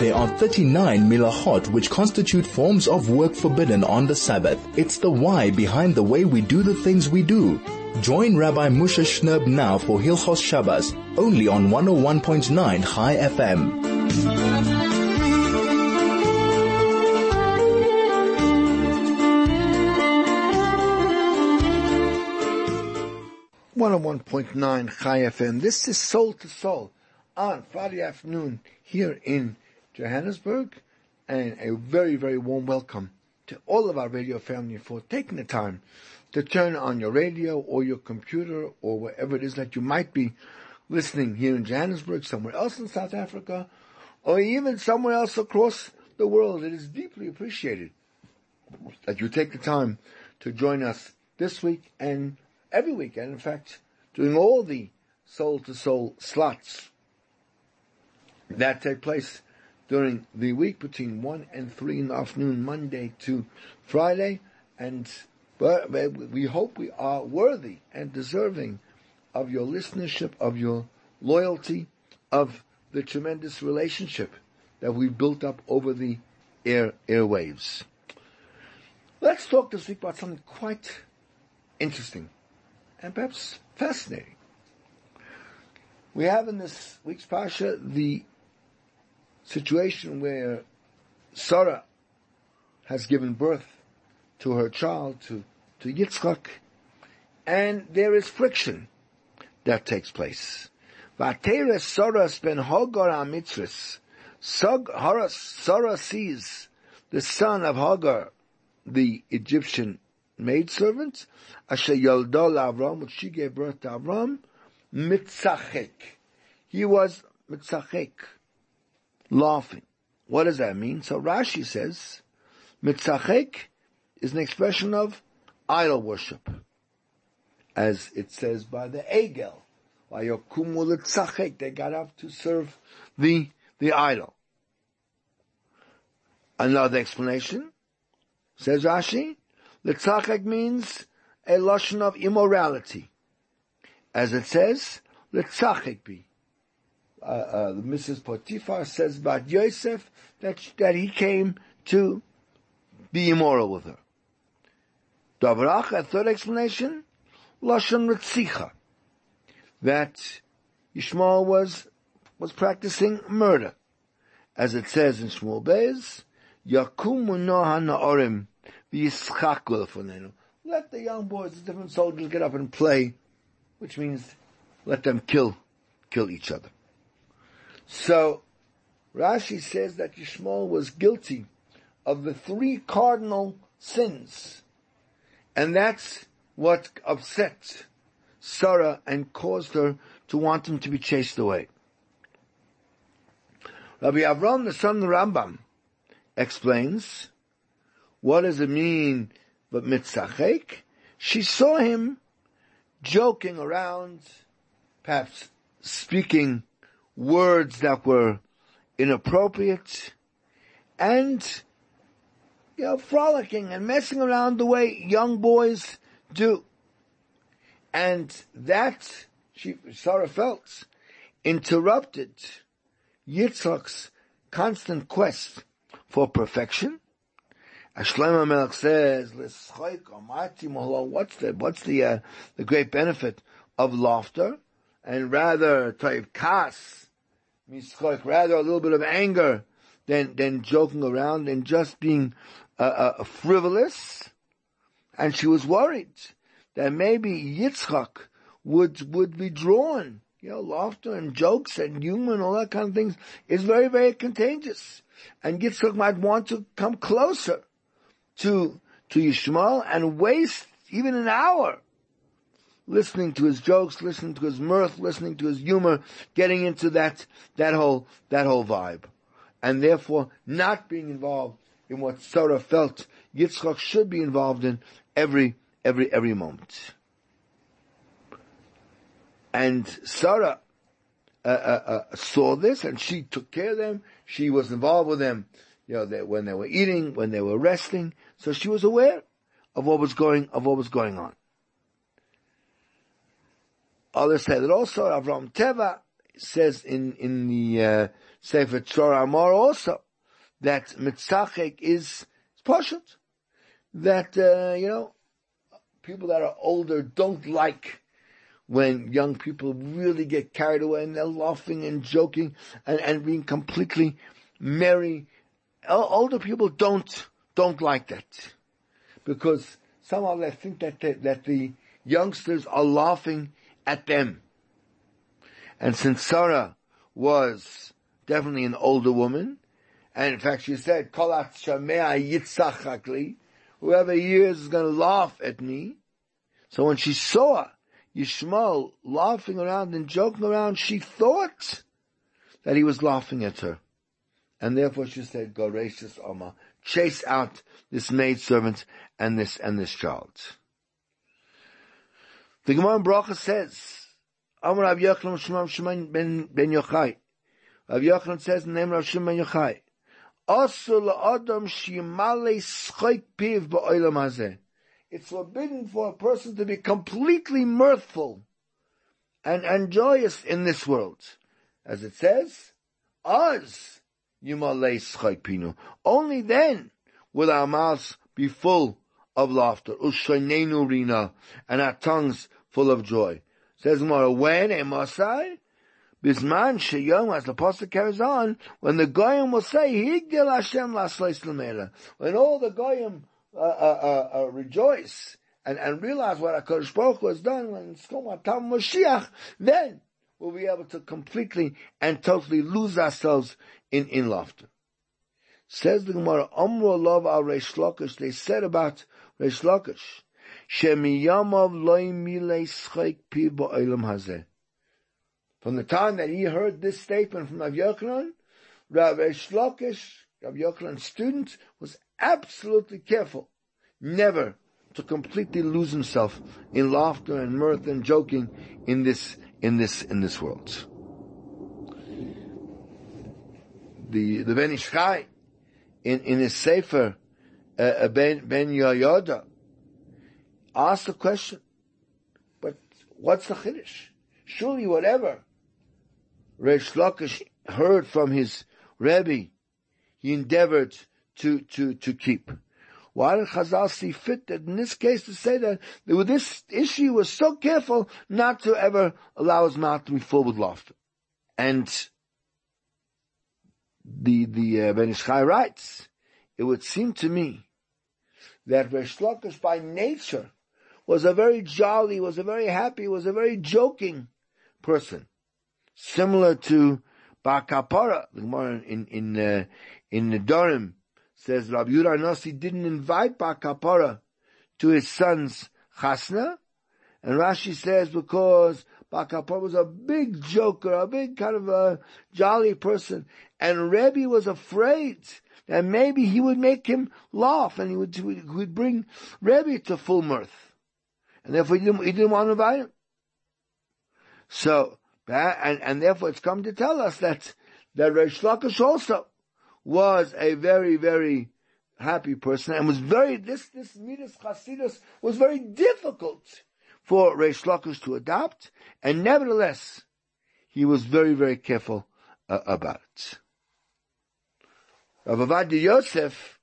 There are 39 melachot which constitute forms of work forbidden on the Sabbath. It's the why behind the way we do the things we do. Join Rabbi Moshe Shnerb now for Hilchos Shabbos, only on 101.9 Chai FM. 101.9 Chai FM. This is Soul to Soul on Friday afternoon here in Johannesburg and a very, very warm welcome to all of our radio family for taking the time to turn on your radio or your computer or wherever it is that you might be listening here in Johannesburg, somewhere else in South Africa, or even somewhere else across the world. It is deeply appreciated that you take the time to join us this week and every week, and in fact, doing all the soul to soul slots that take place during the week between 1 and 3 in the afternoon, Monday to Friday. And we hope we are worthy and deserving of your listenership, of your loyalty, of the tremendous relationship that we've built up over the air airwaves. Let's talk this week about something quite interesting and perhaps fascinating. We have in this week's Pasha the situation where Sarah has given birth to her child, to, to Yitzchak, and there is friction that takes place. Vateres Sarah ben Hagar Amitzris. Sarah sees the son of Hagar, the Egyptian maidservant, Asher Yaldol Avram, which she gave birth to Avram, Mitzachek. He was Mitzachek, laughing. What does that mean? So Rashi says, Mitzachek is an expression of idol worship. As it says by the Egel, they got up to serve the, the idol. Another explanation, says Rashi, Litzachek means a lashon of immorality. As it says, Litzachek be. Uh, uh, Mrs. Potiphar says about Yosef that, that he came to be immoral with her. Davrach, a third explanation, Lashon Ritzicha, that Yishmael was, was practicing murder. As it says in Shmuel Beis, Yakumu Noha Na'orim, let the young boys, the different soldiers get up and play, which means let them kill, kill each other. So, Rashi says that Yishmael was guilty of the three cardinal sins. And that's what upset Sarah and caused her to want him to be chased away. Rabbi Avram, the son of Rambam, explains what does it mean, but mitzachek? She saw him joking around, perhaps speaking words that were inappropriate, and, you know, frolicking and messing around the way young boys do. And that, she, Sarah felt, interrupted Yitzchak's constant quest for perfection Shlomo Melech says, what's the, what's the, uh, the great benefit of laughter? And rather, type kas, rather a little bit of anger than, than joking around and just being, uh, uh, frivolous. And she was worried that maybe Yitzchak would, would be drawn. You know, laughter and jokes and humor and all that kind of things is very, very contagious. And Yitzchak might want to come closer to, to Yishmael and waste even an hour listening to his jokes, listening to his mirth, listening to his humor, getting into that, that whole, that whole vibe. And therefore not being involved in what Sarah felt Yitzchak should be involved in every, every, every moment. And Sarah uh, uh, uh, saw this and she took care of them. She was involved with them you know, when they were eating, when they were resting. So she was aware of what was going, of what was going on. Others say that also Avram Teva says in, in the, uh, Sefer Tzror HaMor also, that mitzachek is, is. That, uh, you know, people that are older don't like when young people really get carried away and they're laughing and joking and, and being completely merry. Older people don't, don't like that. Because somehow they think that, the, that the youngsters are laughing at them. And since Sarah was definitely an older woman, and in fact she said, Kolat Shamea Yitzachakli, whoever hears is going to laugh at me. So when she saw Yishmael laughing around and joking around, she thought that he was laughing at her. And therefore she said, gracious Omar, chase out this maidservant and this, and this child. The Gemara in Bracha says, Amar Rav Yochanan Shemam Shemam ben, ben Yochai. Rav Yochanan says in the name of Shimon ben Yochai, Asul la'adam shimale schoik piv ba'olam hazeh it's forbidden for a person to be completely mirthful and, and joyous in this world. As it says, us, pinu. Only then will our mouths be full of laughter, rina, and our tongues full of joy. Says more when a Masai, Bisman Sheyom, as the apostle carries on, when the Goyim will say, Higdil Hashem When all the Goyim uh, uh, uh, rejoice and, and realize what HaKadosh Baruch Hu has done when it's called then we'll be able to completely and totally lose ourselves in, in laughter. Says the Gemara, Omro love al Reish Lakish, they said about Reish Lakish, From the time that he heard this statement from Rav Yochanan, Rav Reish Lakish, Rav Yochanan's student, was absolutely careful never to completely lose himself in laughter and mirth and joking in this, in this, in this world. The, the Ben Ish Chai, in, in his Sefer, uh, uh Ben, Ben Yehoyada, asked the question, but what's the Chiddush? Surely whatever Reish Lakish heard from his Rebbe, he endeavored to, to, to keep. Why did Chazal see fit that in this case to say that with this issue was so careful not to ever allow his mouth to be full with laughter? And the, the, uh, Ben Ish Chai writes, it would seem to me that Reish Lakish by nature was a very jolly, was a very happy, was a very joking person. Similar to Bar Kapara, the Gemara in, in, uh, in Nedarim says Rabbi Yudah Nasi didn't invite Bar Kapara to his son's chasna, and Rashi says because Bar Kapara was a big joker, a big kind of a jolly person, and Rebbe was afraid that maybe he would make him laugh, and he would, would bring Rebbe to full mirth, and therefore he didn't, he didn't want to invite him. So, and, and therefore it's come to tell us that that Reish Lakish also was a very, very happy person and was very, this, this Midas Chasidus was very difficult for Reish Lakish to adopt, and nevertheless, he was very, very careful uh, about it. Rav Ovadia Yosef,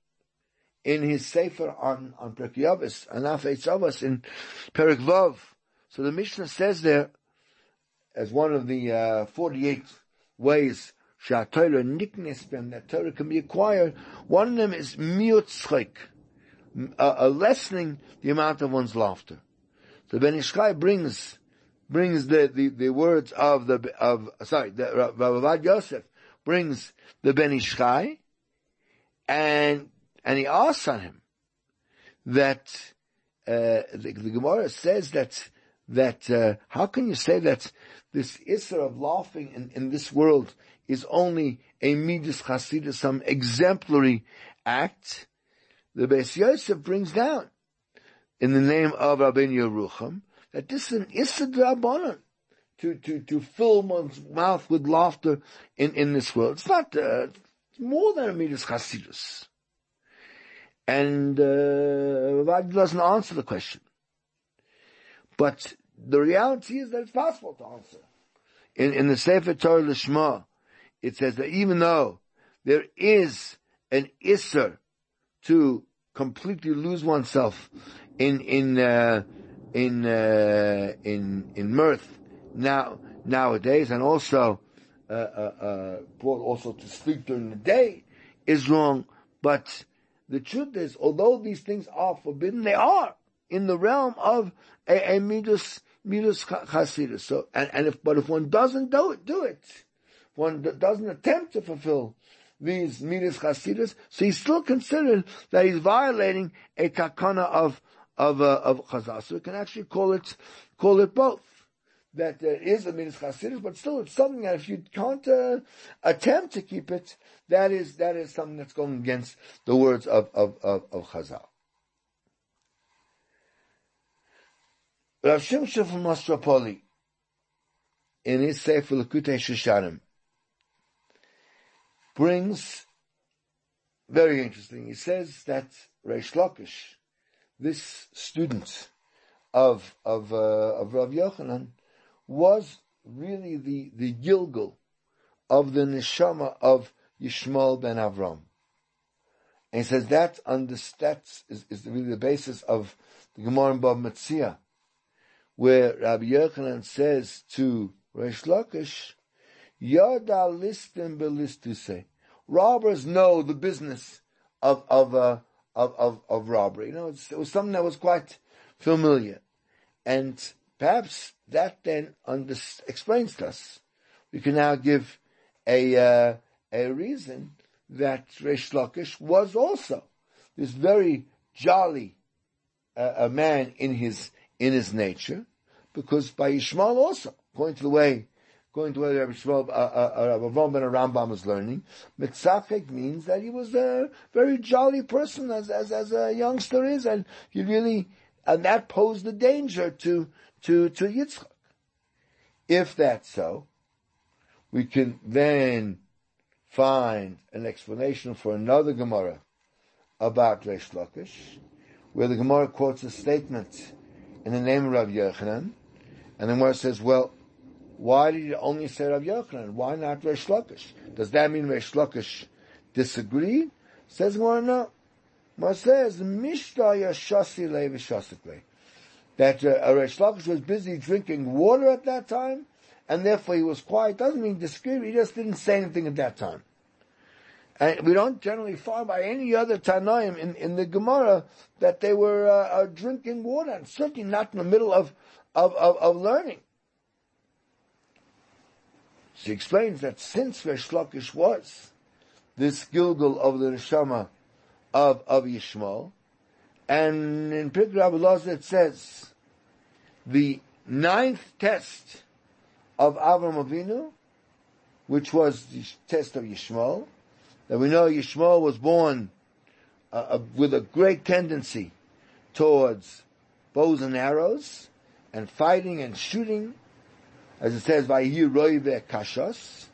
in his Sefer on, on Perkei Avos, Anaf Etz Avos in Perik Vav, so the Mishnah says there, as one of the uh, 48 ways Torah nickness them that Torah can be acquired. One of them is miutzchik, a, a lessening the amount of one's laughter. So Ben Ish Chai brings brings the, the, the words of the of sorry, the Rav Yosef brings the Ben Ish Chai, and and he asks on him that uh, the, the Gemara says that that uh, how can you say that this isser of laughing in, in this world is only a midas chasidus, some exemplary act, the Beis Yosef brings down in the name of Rabbi Yerucham that this is an Issa Drabanan to, to, to fill one's mouth with laughter in, in this world. It's not, uh, more than a midas chasidus. And, uh, doesn't answer the question. But the reality is that it's possible to answer in, in the Sefer Torah Lishma, it says that even though there is an Isser to completely lose oneself in, in, uh, in, uh, in, in mirth now, nowadays, and also, uh, uh, uh, brought also to sleep during the day is wrong, but the truth is, although these things are forbidden, they are in the realm of a, a midas, midas chasidus. So, and, and if, but if one doesn't do it, do it, one doesn't attempt to fulfill these midas chasidus, so he's still considered that he's violating a takana of, of, uh, of chazal. So we can actually call it, call it both that there is a midas chasidus, but still it's something that if you can't uh, attempt to keep it, that is that is something that's going against the words of of of, of Chazal. Rav Shimshon from Mastropoli, in his Sefer Likutei Shoshanim, brings very interesting. He says that Reish Lakish, this student of of uh, of Rav Yochanan, was really the, the Gilgul of the neshama of Yishmael ben Avram. And he says that under, that is, is really the basis of the Gemara in Bava Metzia, where Rabbi Yochanan says to Reish Lakish, Yada listim belistuse. Robbers know the business of, of, uh, of, of, of robbery. You know, it was something that was quite familiar. And Perhaps that then under, explains to us. We can now give a uh, a reason that Reish Lakish was also this very jolly uh, a man in his in his nature, because by Yishmael also, according to the way going to where Rabbi Shmuel, uh, uh, uh, ben Rambam was learning, Mitzachek means that he was a very jolly person as, as, as a youngster is, and he really, and that posed a danger to, to, to Yitzchak. If that's so, we can then find an explanation for another Gemara about Reish Lakish, where the Gemara quotes a statement in the name of Rav Yochanan, and the Gemara says, well, why did you only say Rav Yochanan? Why not Reish Lakish? Does that mean Reish Lakish disagreed? Says Gemara, no. Gemara says, Mishta Yashasi Levi Shasikle that uh, Reish Lakish was busy drinking water at that time, and therefore he was quiet. Doesn't mean discreet. He just didn't say anything at that time. And we don't generally find by any other Tanaim in, in the Gemara that they were uh, uh, drinking water, and certainly not in the middle of, of, of, of learning. She explains that since Reish Lakish was this Gilgul of the Neshama of, of Yishmael, and in Pirkei Rabbi it says, the ninth test of Avram Avinu, which was the test of Yishmael, that we know Yishmael was born uh, uh, with a great tendency towards bows and arrows, and fighting and shooting, as it says, by Roive Kashos,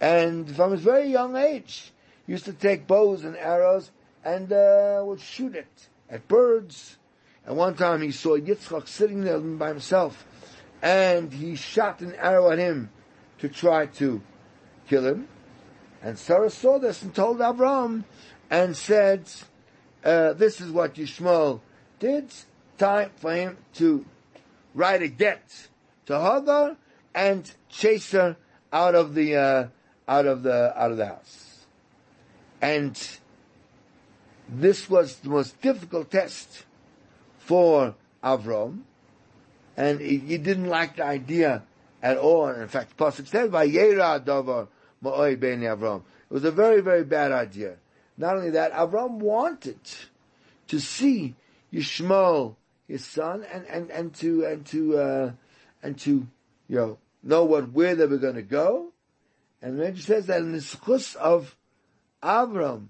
and from his very young age, used to take bows and arrows and uh, would shoot it at birds. And one time he saw Yitzchak sitting there by himself, and he shot an arrow at him to try to kill him. And Sarah saw this and told Avram and said, uh, this is what Yishmael did. Time for him to write a get to Hagar and chase her out of the uh, out of the out of the house. And this was the most difficult test for Avram, and he, he didn't like the idea at all. And in fact, the Pasuk says, by Yera Davar Ma'oi Ben Avram. It was a very, very bad idea. Not only that, Avram wanted to see Yishmael, his son, and, and, and to, and to, uh, and to, you know, know what, where they were going to go. And then he says that in the schus of Avram,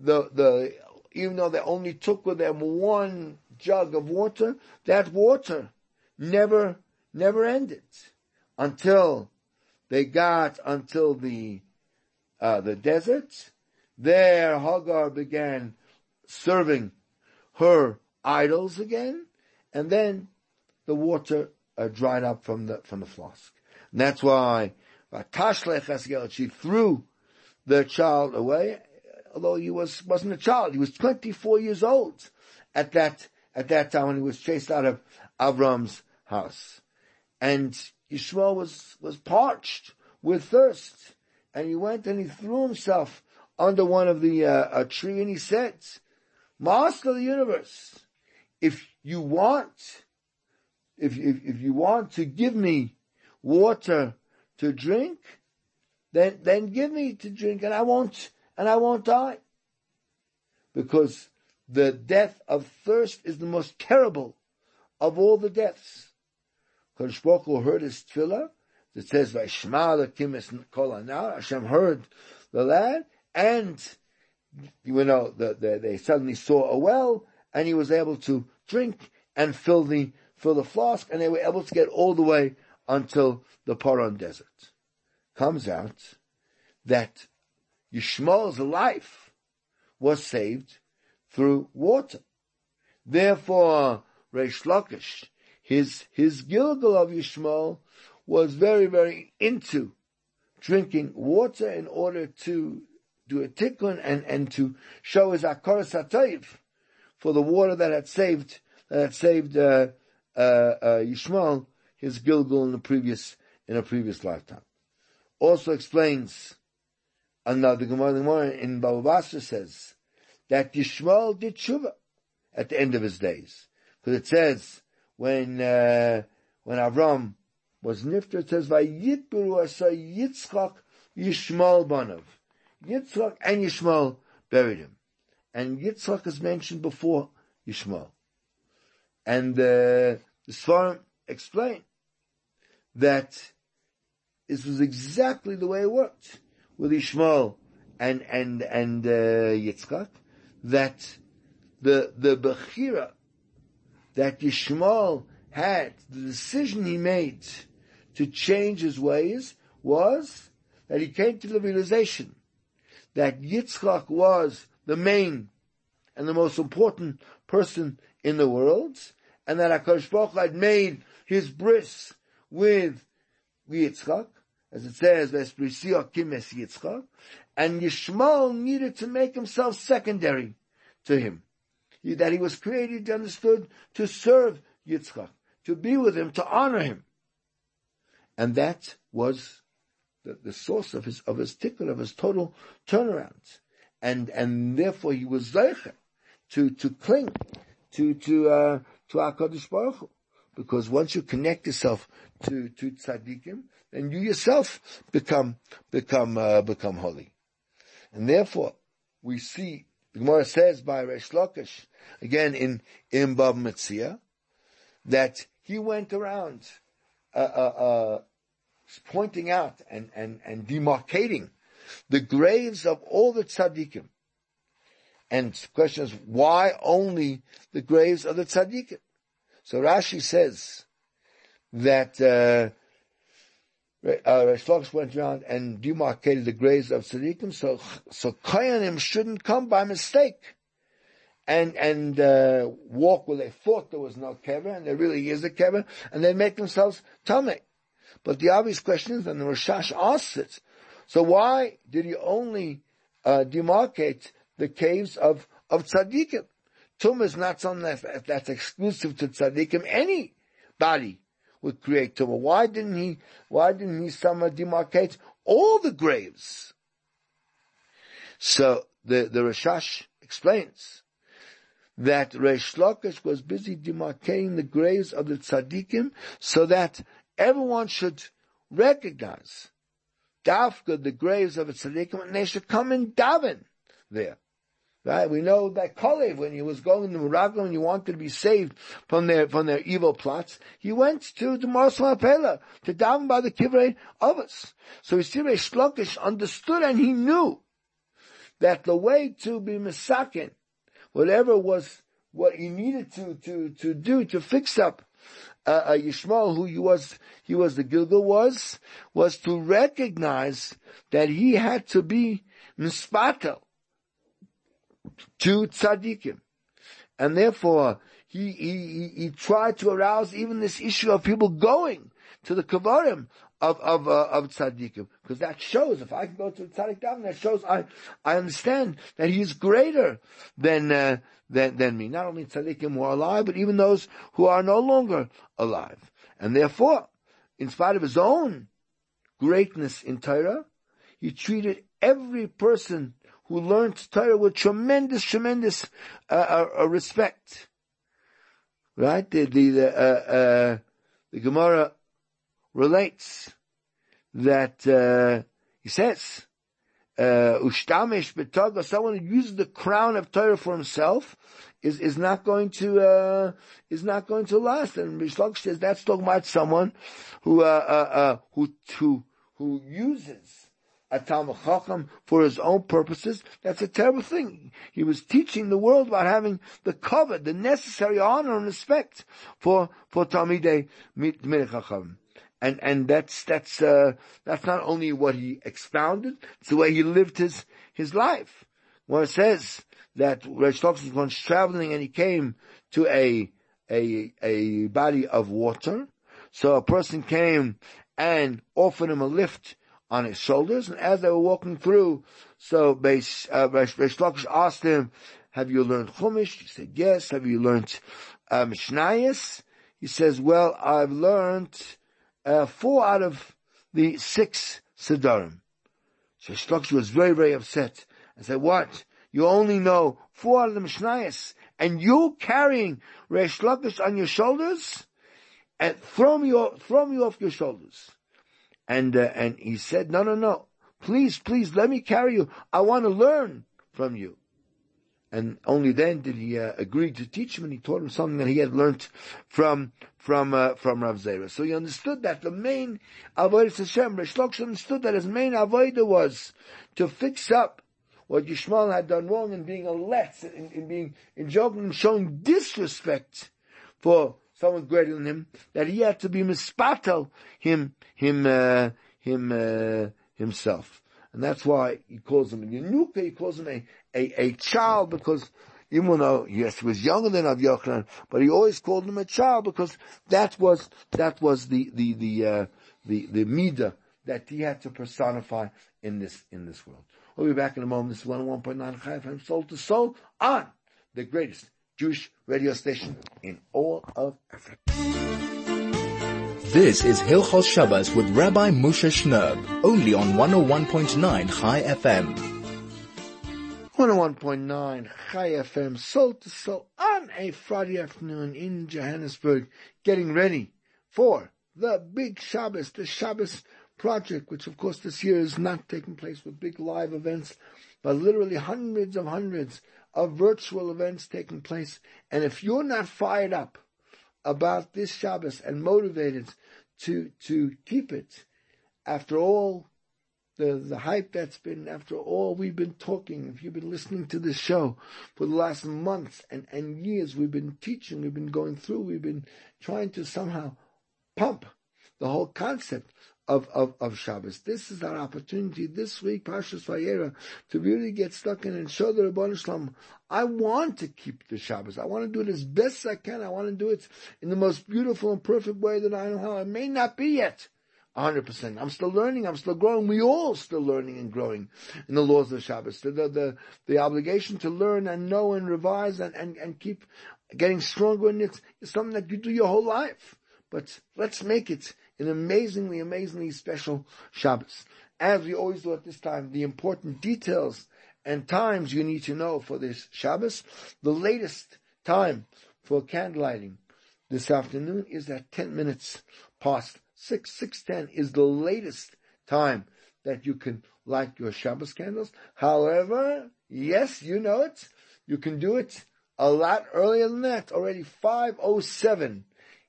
the, the, even though they only took with them one jug of water, that water never, never ended until they got until the, uh, the desert. There Hagar began serving her idols again, and then the water uh, dried up from the, from the flask. And that's why she threw the child away, although he was, wasn't a child. He was 24 years old at that, at that time when he was chased out of Avram's house. And Yishmael was, was parched with thirst. And he went and he threw himself under one of the, uh, a tree and he said, Master of the universe, if you want, if, if, if you want to give me water to drink, then, then give me to drink and I won't, and I won't die. Because the death of thirst is the most terrible of all the deaths. Kodesh Baruch Hu heard his tefillah. It says, "Vayishma lekimis kol Hashem heard the lad, and you know the, the, they suddenly saw a well, and he was able to drink and fill the fill the flask, and they were able to get all the way until the Paran desert. Comes out that Yishmael's life was saved through water. Therefore, Reish Lakish, his, his Gilgul of Yishmael was very, very into drinking water in order to do a tikkun and, and to show his hakaras hatov for the water that had saved, that had saved, uh, uh, uh, Yishmael, his Gilgul in the previous, in a previous lifetime. Also explains, another Gemara the Gemara in Baba Basra says, that Yishmael did tshuva at the end of his days. Because it says, when, uh, when Avram was nifter, it says, Vayitburu asa Yitzchak Yishmael banav. Yitzchak and Yishmael buried him. And Yitzchak is mentioned before Yishmael. And, uh, the Svarim explain that this was exactly the way it worked with Ishmael and, and, and, uh, Yitzchak, that the, the Bechira that Yishmael had, the decision he made to change his ways was that he came to the realization that Yitzchak was the main and the most important person in the world, and that HaKadosh Baruch had made his bris with Yitzchak, as it says, Kimes Yitzchak, and Yishmael needed to make himself secondary to him that he was created, he understood, to serve Yitzchak, to be with him, to honor him. And that was the, the source of his, of his tikkun, of his total turnaround. And, and therefore he was zeicher to, to cling to, to, uh, to HaKadosh Baruch Hu. Because once you connect yourself to, to tzaddikim, then you yourself become, become, uh, become holy. And therefore, we see the Gemara says by Resh Lakish, again in, in Bava Metzia, that he went around, uh, uh, uh, pointing out and, and, and demarcating the graves of all the tzaddikim. And the question is, why only the graves of the tzaddikim? So Rashi says that, uh, uh, went around and demarcated the graves of tzaddikim, so so koyanim shouldn't come by mistake, and and uh, walk where they thought there was no kever, and there really is a kever, and they make themselves tamei. But the obvious question is, and the Rashash asks it, so why did he only uh, demarcate the caves of of tzaddikim? Tum is not something that, that's exclusive to tzaddikim. Anybody would create tumah. Why didn't he, why didn't he somehow demarcate all the graves? So the, the Rashash explains that Reish Lakish was busy demarcating the graves of the tzaddikim so that everyone should recognize Dafka, the graves of the tzaddikim, and they should come and daven there. Right? We know that Kalev, when he was going to Morocco and he wanted to be saved from their, from their evil plots, he went to the Me'aras HaMachpela to down by the Kivrei of us. So Yisirei Shlokish understood and he knew that the way to be Misakin, whatever was what he needed to, to, to do to fix up uh, uh, Yishmael, who he was, he was the Gilgul was, was to recognize that he had to be Mispatel to tzaddikim. And therefore, he, he, he tried to arouse even this issue of people going to the Kavarim of of uh, of tzaddikim, because that shows if I can go to the tzaddik that shows I I understand that he is greater than uh, than than me. Not only tzaddikim who are alive, but even those who are no longer alive, and therefore, in spite of his own greatness in Torah, he treated every person who learned Torah with tremendous, tremendous uh, uh, uh respect. Right? The the the, uh, uh, the Gemara relates that uh, he says, "Ushtamish uh, someone who uses the crown of Torah for himself, is is not going to uh, is not going to last." And Rishlok says that's talking about someone who uh, uh, uh, who who who uses a Talmud Chacham for his own purposes, that's a terrible thing. He was teaching the world about having the cover, the necessary honor and respect for, for Talmidei Chacham. And, and that's, that's, uh, that's not only what he expounded, it's the way he lived his, his life. When it says that Reish was once traveling and he came to a, a, a body of water, so a person came and offered him a lift on his shoulders. And as they were walking through, so Reish, uh, asked him, have you learned Chumash? He said, yes. Have you learned uh, Mishnayos? He says, well, I've learned uh, four out of the six Sedarim. So Reish was very, very upset and said, what? You only know four out of the Mishnayos and you're carrying Reish Lakish on your shoulders? And throw me off, throw me off your shoulders. And, uh, and he said, no, no, no. Please, please, let me carry you. I want to learn from you. And only then did he uh, agree to teach him, and he taught him something that he had learned from from uh, from Rav Zera. So he understood that the main avodah Hashem, Rish understood that his main avodah was to fix up what Yishmael had done wrong in being a letz, in, in being in joking and showing disrespect for someone greater than him, that he had to be mispatel him, him, uh, him, uh, himself. And that's why he calls him a Yanuka, he calls him a, a, a child because even though, yes, he was younger than Av Yochanan, but he always called him a child because that was, that was the, the, the, uh, the, the midah that he had to personify in this, in this world. We'll be back in a moment. This is 101.9 Chai FM, soul to soul on the greatest Jewish radio station in all of Africa. This is Hilchos Shabbos with Rabbi Moshe Shnerb, only on 101.9 Chai FM. 101.9 Chai FM, soul to soul, on a Friday afternoon in Johannesburg, getting ready for the big Shabbos, the Shabbos project, which of course this year is not taking place with big live events, but literally hundreds of hundreds of virtual events taking place. And if you're not fired up about this Shabbos and motivated to, to keep it, after all the, the hype that's been, after all we've been talking, if you've been listening to this show for the last months and, and years, we've been teaching, we've been going through, we've been trying to somehow pump the whole concept of, of, of Shabbos. This is our opportunity this week, Parshas Vayera, to really get stuck in and show the Rabban Shalom, I want to keep the Shabbos. I want to do it as best I can. I want to do it in the most beautiful and perfect way that I know how. It may not be yet. 100%. I'm still learning. I'm still growing. We all still learning and growing in the laws of Shabbos. The, the, the, the obligation to learn and know and revise and, and, and keep getting stronger in it is something that you do your whole life. But let's make it an amazingly, amazingly special Shabbos. As we always do at this time, the important details and times you need to know for this Shabbos. The latest time for candlelighting this afternoon is at 10 minutes past 6. 6.10 is the latest time that you can light your Shabbos candles. However, yes, you know it. You can do it a lot earlier than that. Already 5.07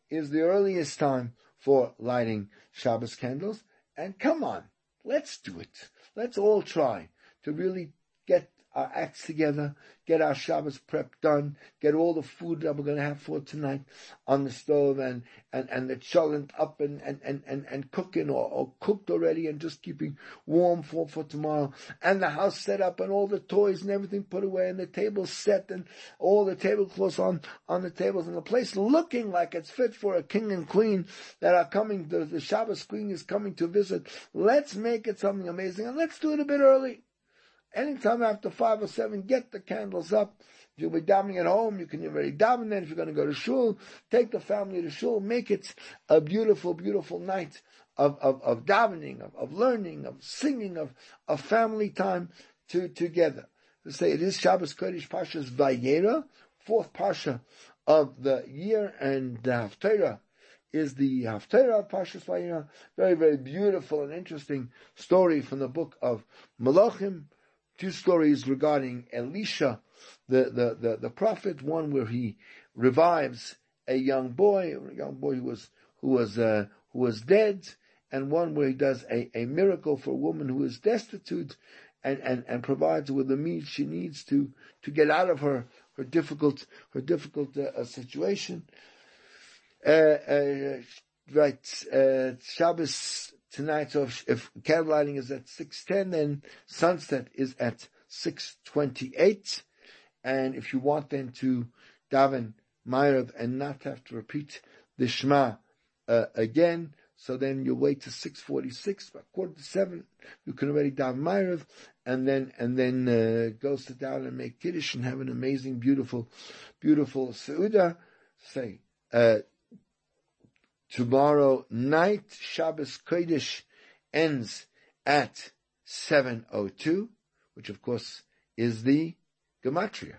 is the earliest time for lighting Shabbos candles. And come on, let's do it. Let's all try to really get our acts together, get our Shabbos prep done, get all the food that we're going to have for tonight on the stove and, and, and the cholent up and, and, and, and, and cooking or, or cooked already and just keeping warm for, for tomorrow. And the house set up and all the toys and everything put away and the table set and all the tablecloths on, on the tables and the place looking like it's fit for a king and queen that are coming, the, the Shabbos queen is coming to visit. Let's make it something amazing and let's do it a bit early. Anytime after five or seven, get the candles up. If you'll be davening at home, you can already daven then. If you're going to go to shul, take the family to shul. Make it a beautiful, beautiful night of, of, of davening, of, of learning, of singing, of, of family time to, together. To say it is Shabbos Kodesh Pasha's Vayera, fourth Pasha of the year, and the Haftarah is the Haftarah of Pashas Vayera. Very, very beautiful and interesting story from the book of Malachim two stories regarding Elisha, the, the, the, the, prophet, one where he revives a young boy, a young boy who was, who was, uh, who was dead, and one where he does a, a miracle for a woman who is destitute and, and, and provides with the means she needs to, to get out of her, her difficult, her difficult uh, situation. Uh, uh right, uh, Shabbos tonight. So if, if candlelighting is at 6.10, then sunset is at 6.28. And if you want then to daven Ma'ariv and not have to repeat the Shema uh, again, so then you wait to 6.46, about quarter to 7, you can already daven Ma'ariv, and then, and then uh, go sit down and make Kiddush and have an amazing, beautiful, beautiful Seudah. Say, uh, Tomorrow night, Shabbos Kodesh ends at 7.02, which of course is the gematria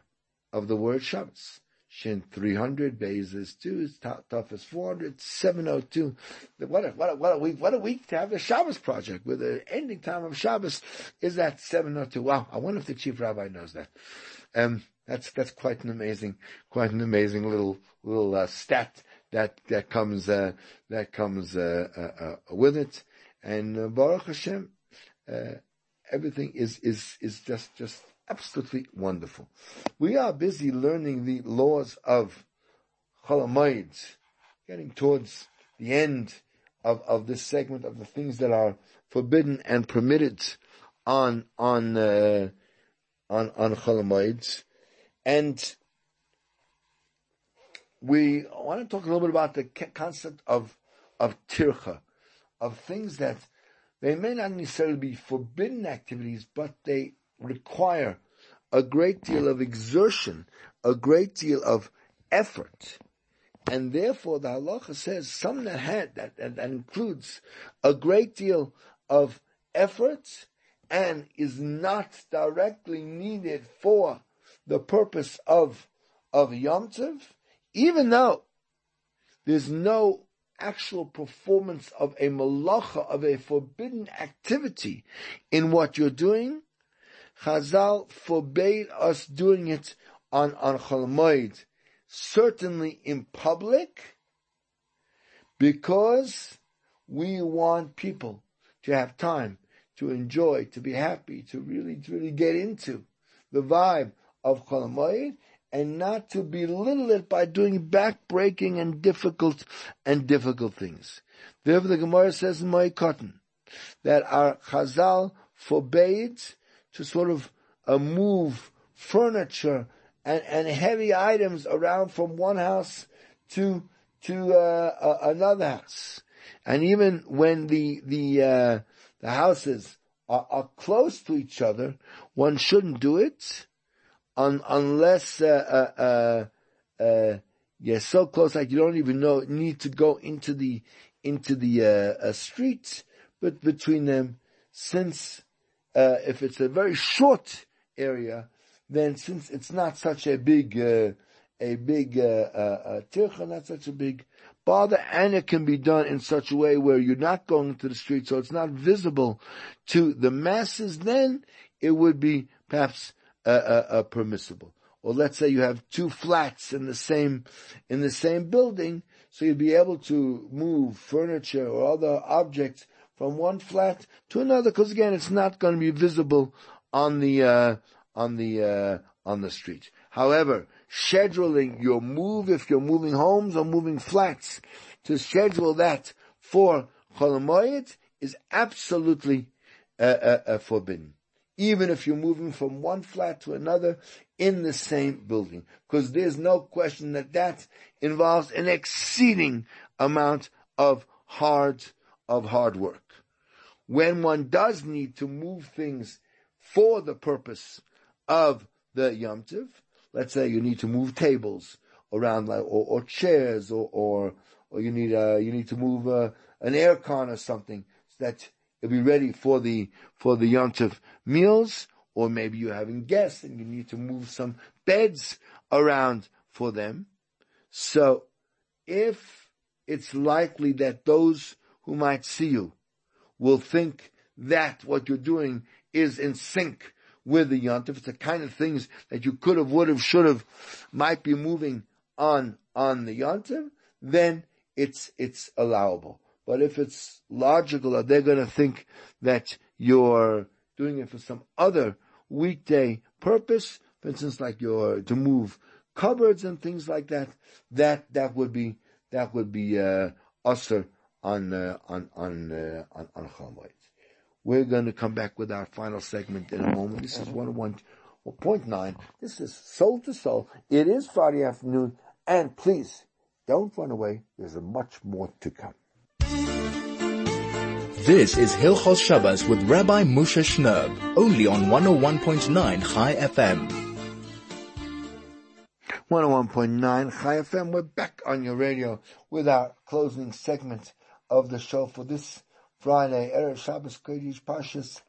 of the word Shabbos. Shin 300, Beis is 2, Taf is 400, 702. What a, what a, what a week, what a week to have the Shabbos project where the ending time of Shabbos is at 702. Wow, I wonder if the chief rabbi knows that. Um, that's, that's quite an amazing, quite an amazing little, little, uh, stat that that comes uh, that comes uh, uh, uh with it. And uh, Baruch Hashem, uh, everything is is is just just absolutely wonderful. We are busy learning the laws of Chol Hamoed, getting towards the end of, of this segment of the things that are forbidden and permitted on on on on Chol Hamoed, and we want to talk a little bit about the concept of of tircha, of things that they may not necessarily be forbidden activities, but they require a great deal of exertion, a great deal of effort. And therefore the halacha says some that had, that, that, that includes a great deal of effort and is not directly needed for the purpose of, of Yom Tov, even though there's no actual performance of a malacha, of a forbidden activity in what you're doing, Chazal forbade us doing it on, on Chol Hamoed, certainly in public, because we want people to have time to enjoy, to be happy, to really, to really get into the vibe of Chol Hamoed, and not to belittle it by doing backbreaking and difficult and difficult things. Therefore, the Gemara says in Moed Katan that our Chazal forbade to sort of uh, move furniture and, and heavy items around from one house to to uh, uh, another house, and even when the the uh, the houses are, are close to each other, one shouldn't do it un, unless uh, uh, uh, uh, you're so close, like you don't even know need to go into the into the uh, uh, streets, but between them, since uh, if it's a very short area, then since it's not such a big a big tircha, not such a big bother, and it can be done in such a way where you're not going into the street, so it's not visible to the masses. Then it would be perhaps uh, uh, uh, permissible. Or let's say you have two flats in the same in the same building, so you'd be able to move furniture or other objects from one flat to another, because again, it's not going to be visible on the uh, on the uh, on the street. However, scheduling your move if you're moving homes or moving flats to schedule that for Chol Hamoed is absolutely uh, uh, uh, forbidden. Even if you're moving from one flat to another in the same building, because there's no question that that involves an exceeding amount of hard of hard work. When one does need to move things for the purpose of the Yom Tiv, let's say you need to move tables around, like, or, or chairs, or, or, or you need uh, you need to move uh, an aircon or something so that it'll be ready for the for the Yom Tov meals, or maybe you're having guests and you need to move some beds around for them. So, if it's likely that those who might see you will think that what you're doing is in sync with the yontif. It's the kind of things that you could have, would have, should have, might be moving on on the yontif. Then it's it's allowable. But if it's logical that they're going to think that you're doing it for some other weekday purpose, for instance, like you're to move cupboards and things like that, that that would be that would be uh, usher on uh, on on uh, on on we're going to come back with our final segment in a moment. This is 101.9. This is Soul to Soul. It is Friday afternoon. And please, don't run away. There's much more to come. This is Hilchos Shabbos with Rabbi Moshe Shnerb, only on 101.9 Chai FM. 101.9 Chai FM. We're back on your radio with our closing segment of the show for this Friday, Erev Shabbos Kodesh Parshas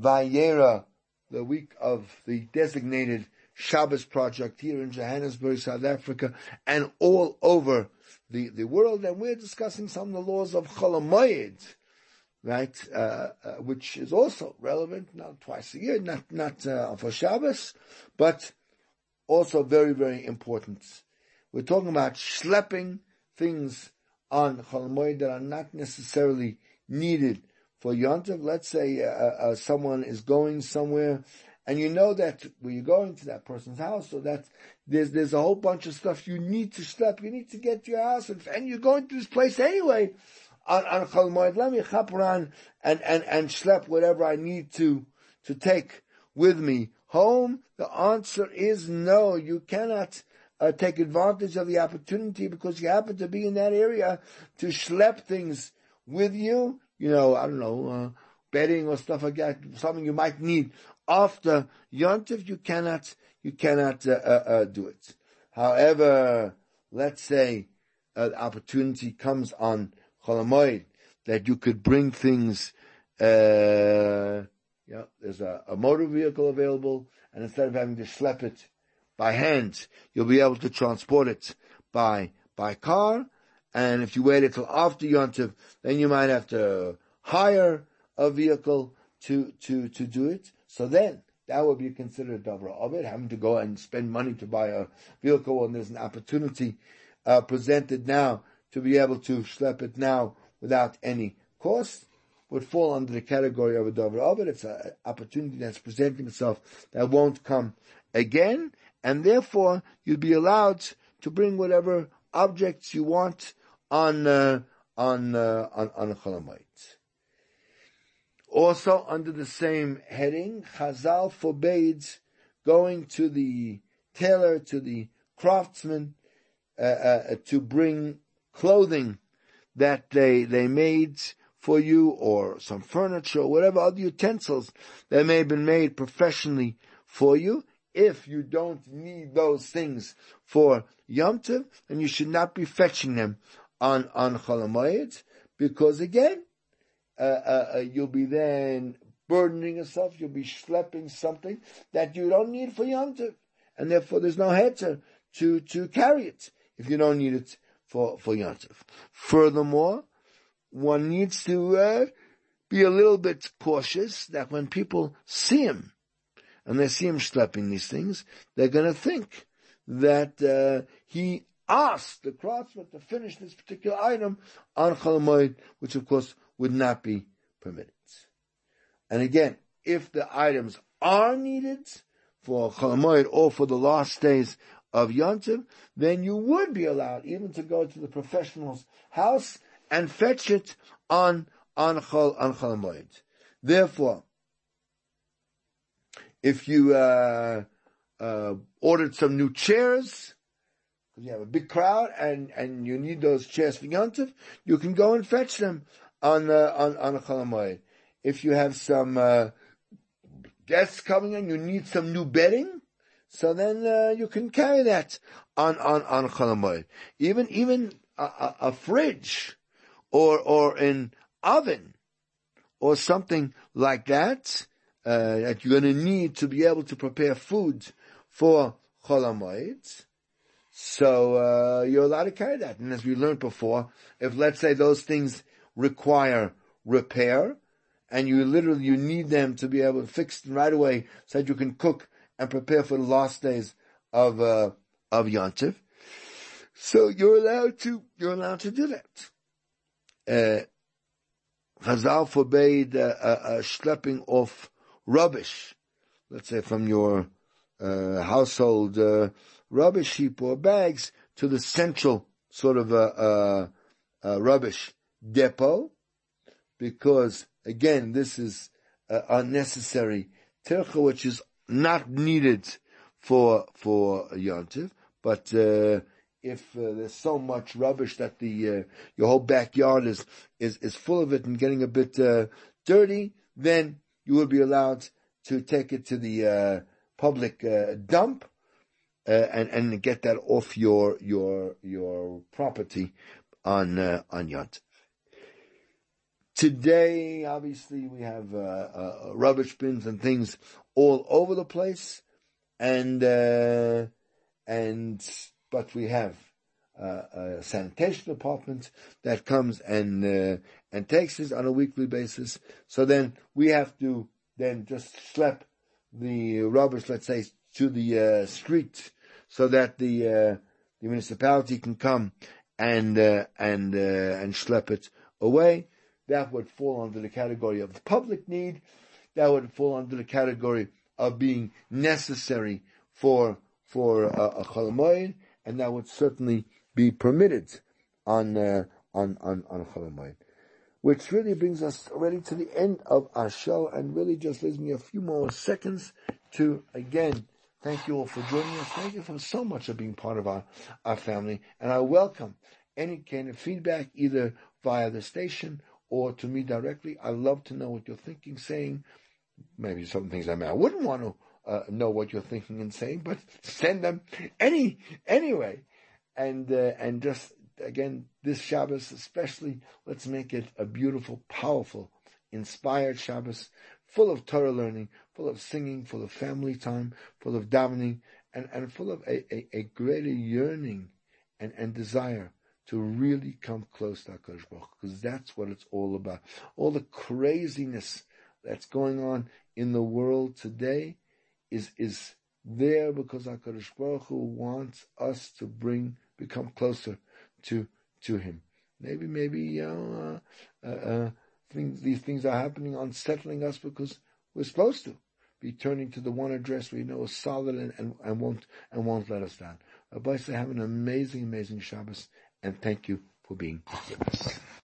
Vayeira, the week of the designated Shabbos project here in Johannesburg, South Africa, and all over the, the world. And we're discussing some of the laws of Chol Hamoed, right, uh, uh, which is also relevant, not twice a year, not, not uh, for Shabbos, but also very, very important. We're talking about schlepping things on Chol Hamoed that are not necessarily needed for Yontif. Let's say uh, uh, uh, someone is going somewhere and you know that when you're going to that person's house, so that there's there's a whole bunch of stuff you need to step, you need to get to your house, and, and you're going to this place anyway. On on Chol let me and and and schlep whatever I need to to take with me home. The answer is no. You cannot uh, take advantage of the opportunity because you happen to be in that area to schlep things with you, you know, I don't know, uh, bedding or stuff like that, something you might need after Yontif, you cannot, you cannot uh, uh, uh do it. However, let's say an opportunity comes on Chol Hamoed that you could bring things, uh, yeah, there's a, a, motor vehicle available, and instead of having to schlep it by hand, you'll be able to transport it by by car, and if you wait until after Yontiv, then you might have to hire a vehicle to, to, to do it. So then, that would be considered a of it, having to go and spend money to buy a vehicle when there's an opportunity uh, presented now to be able to schlep it now without any cost would fall under the category of a dover of. It's an opportunity that's presenting itself that won't come again, and therefore you'd be allowed to bring whatever objects you want on uh, on uh, on on Chol Hamoed. Also, under the same heading, Chazal forbids going to the tailor, to the craftsman, uh, uh, to bring clothing that they they made for you, or some furniture, or whatever other utensils that may have been made professionally for you. If you don't need those things for Yom Tov, then you should not be fetching them on on Chol Hamoed, because again, uh, uh, uh, you'll be then burdening yourself. You'll be schlepping something that you don't need for Yom Tov, and therefore there's no heter to to carry it if you don't need it for for Yom Tov. Furthermore, one needs to uh, be a little bit cautious that when people see him and they see him schlepping these things, they're going to think that uh, he asked the craftsman to finish this particular item on Chol Hamoed, which of course would not be permitted. And again, if the items are needed for Chol Hamoed or for the last days of Yontiv, then you would be allowed even to go to the professional's house and fetch it on on Chol on Chol Hamoed. Therefore, if you uh, uh, ordered some new chairs, because you have a big crowd and, and you need those chairs for Yontif, you can go and fetch them on uh, on on Chol Hamoed. If you have some uh, guests coming in, you need some new bedding, so then uh, you can carry that on on on Chol Hamoed. Even even a, a, a fridge or or an oven or something like that uh, that you're going to need to be able to prepare food for Chol Hamoed. So uh, you're allowed to carry that. And as we learned before, if let's say those things require repair, and you literally you need them to be able to fix them right away so that you can cook and prepare for the last days of uh, of Yontif. So you're allowed to you're allowed to do that. Uh, Chazal forbade uh, uh, uh, schlepping off rubbish, let's say from your uh, household uh, rubbish heap or bags to the central sort of a, rubbish depot, because again, this is unnecessary tircha, which is not needed for for yontiv, but uh, if uh, there's so much rubbish that the uh, your whole backyard is is is full of it and getting a bit uh, dirty, then you will be allowed to take it to the uh, public uh, dump uh, and and get that off your your your property on on Yont. Today, obviously, we have rubbish bins and things all over the place, and and but we have uh, a sanitation department that comes and uh, and takes it on a weekly basis. So then we have to then just slap the rubbish, let's say, to the uh, street, so that the uh, the municipality can come and uh, and uh, and schlep it away. That would fall under the category of public need. That would fall under the category of being necessary for for a, a Chol Hamoed and that would certainly be permitted on uh, on on on Chol Hamoed. Which really brings us already to the end of our show, and really just leaves me a few more seconds to again thank you all for joining us. Thank you for so much of being part of our our family, and I welcome any kind of feedback either via the station or to me directly. I love to know what you're thinking, saying. Maybe some things I may I wouldn't want to uh, know what you're thinking and saying, but send them any anyway, and uh, and just again this Shabbos especially, let's make it a beautiful, powerful, inspired Shabbos, full of Torah learning, full of singing, full of family time, full of davening, and and full of a, a, a greater yearning and and desire to really come close to HaKadosh because that's what it's all about. All the craziness that's going on in the world today is is there because Hakadosh Baruch Hu wants us to bring become closer to to Him. Maybe maybe you know, uh, uh, uh, things these things are happening, unsettling us because we're supposed to be turning to the one address we know is solid and, and, and won't and won't let us down. Rabbi, have an amazing, amazing Shabbos, and thank you for being with us.